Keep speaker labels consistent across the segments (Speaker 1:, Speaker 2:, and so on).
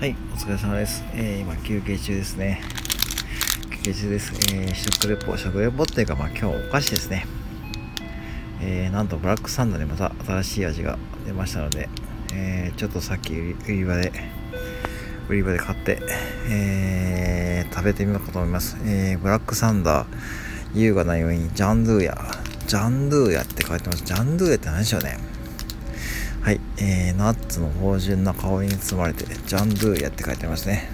Speaker 1: はい、お疲れ様です。えー、今休憩中ですね。休憩中です。えー、食レポ、食レポっていうか、まあ今日はお菓子ですね。えー、なんとブラックサンダーでまた新しい味が出ましたので、えー、ちょっとさっき売り場で、売り場で買って、えー、食べてみようかと思います。えー、ブラックサンダー、優雅な余韻、ジャンドゥーヤ。ジャンドゥーヤって書いてます。ジャンドゥーヤって何でしょうね。はい、えー、ナッツの芳醇な香りに包まれて、ジャンドゥーヤって書いてありますね。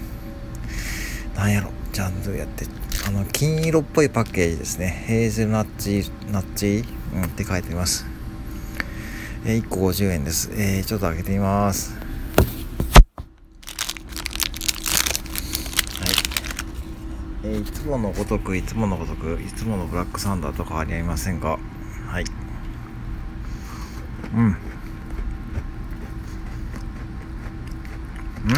Speaker 1: なんやろ、ジャンドゥーヤって。あの、金色っぽいパッケージですね。ヘーゼルナッツ、ナッツうんって書いてます。えー、1個50円です。えー、ちょっと開けてみます。はい。えー、いつものごとく、いつものごとく、いつものブラックサンダーと変わりありませんが、はい。うん。うん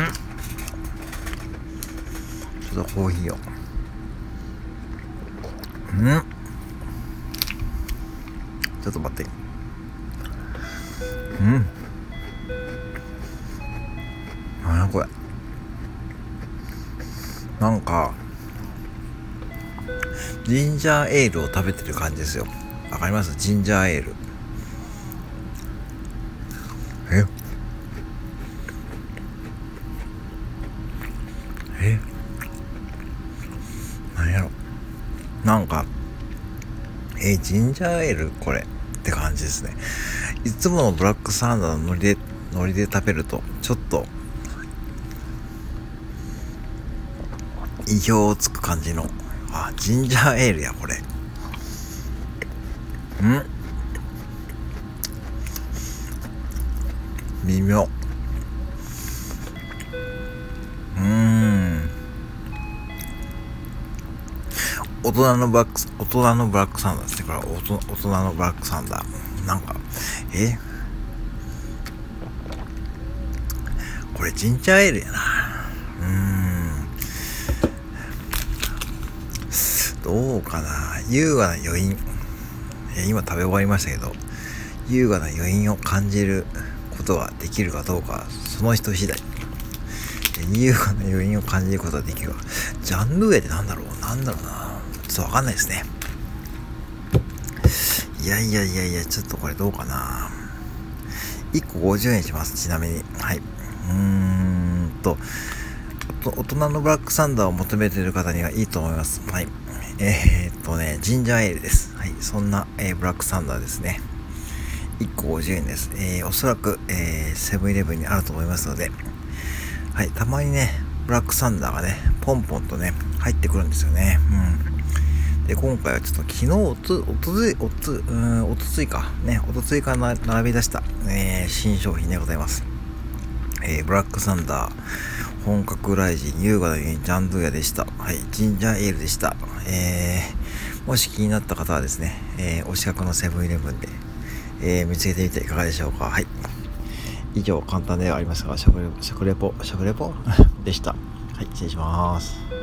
Speaker 1: ちょっとコーヒーを。うんちょっと待って。うん。なんやこれ。なんか、ジンジャーエールを食べてる感じですよ。わかります？ジンジャーエール。ええ？なんやろ。なんかえジンジャーエールこれって感じですね。いつものブラックサンダーの海苔で海苔で食べるとちょっと意表をつく感じの。あジンジャーエールやこれ。ん。微妙。大人のブラック大人のブラックサンダーですね。これは大人大人のブラックサンダー。なんかえ？これジンジャーエールやな。うん。どうかな。優雅な余韻。え今食べ終わりましたけど優雅な余韻を感じることができるかどうかその人次第。優雅な余韻を感じることができるわ。ジャンルエってなんだろう？なんだろうな。ちょっとわかんないですね。いやいやいやいやちょっとこれどうかな。1個50円しますちなみに。はい。うーんと大人のブラックサンダーを求めている方にはいいと思います。はい。えー、っとねジンジャーエールです。はい。そんな、えー、ブラックサンダーですね。1個50円です。えー、おそらく、えー、セブンイレブンにあると思いますので、はい、たまにね、ブラックサンダーがね、ポンポンとね、入ってくるんですよね。うん。で、今回はちょっと昨日、おつ、おとずい、おつ、うん、おとついか、ね、おとついから並び出した、えー、新商品でございます。えー、ブラックサンダー、本格ライジン、優雅なジャンドゥヤでした。はい、ジンジャーエールでした。えー、もし気になった方はですね、えー、お近くのセブンイレブンで、えー、見つけてみていかがでしょうか。はい。以上、簡単ではありますが、食レポ、食レポ、食レポ？でした。はい、失礼します。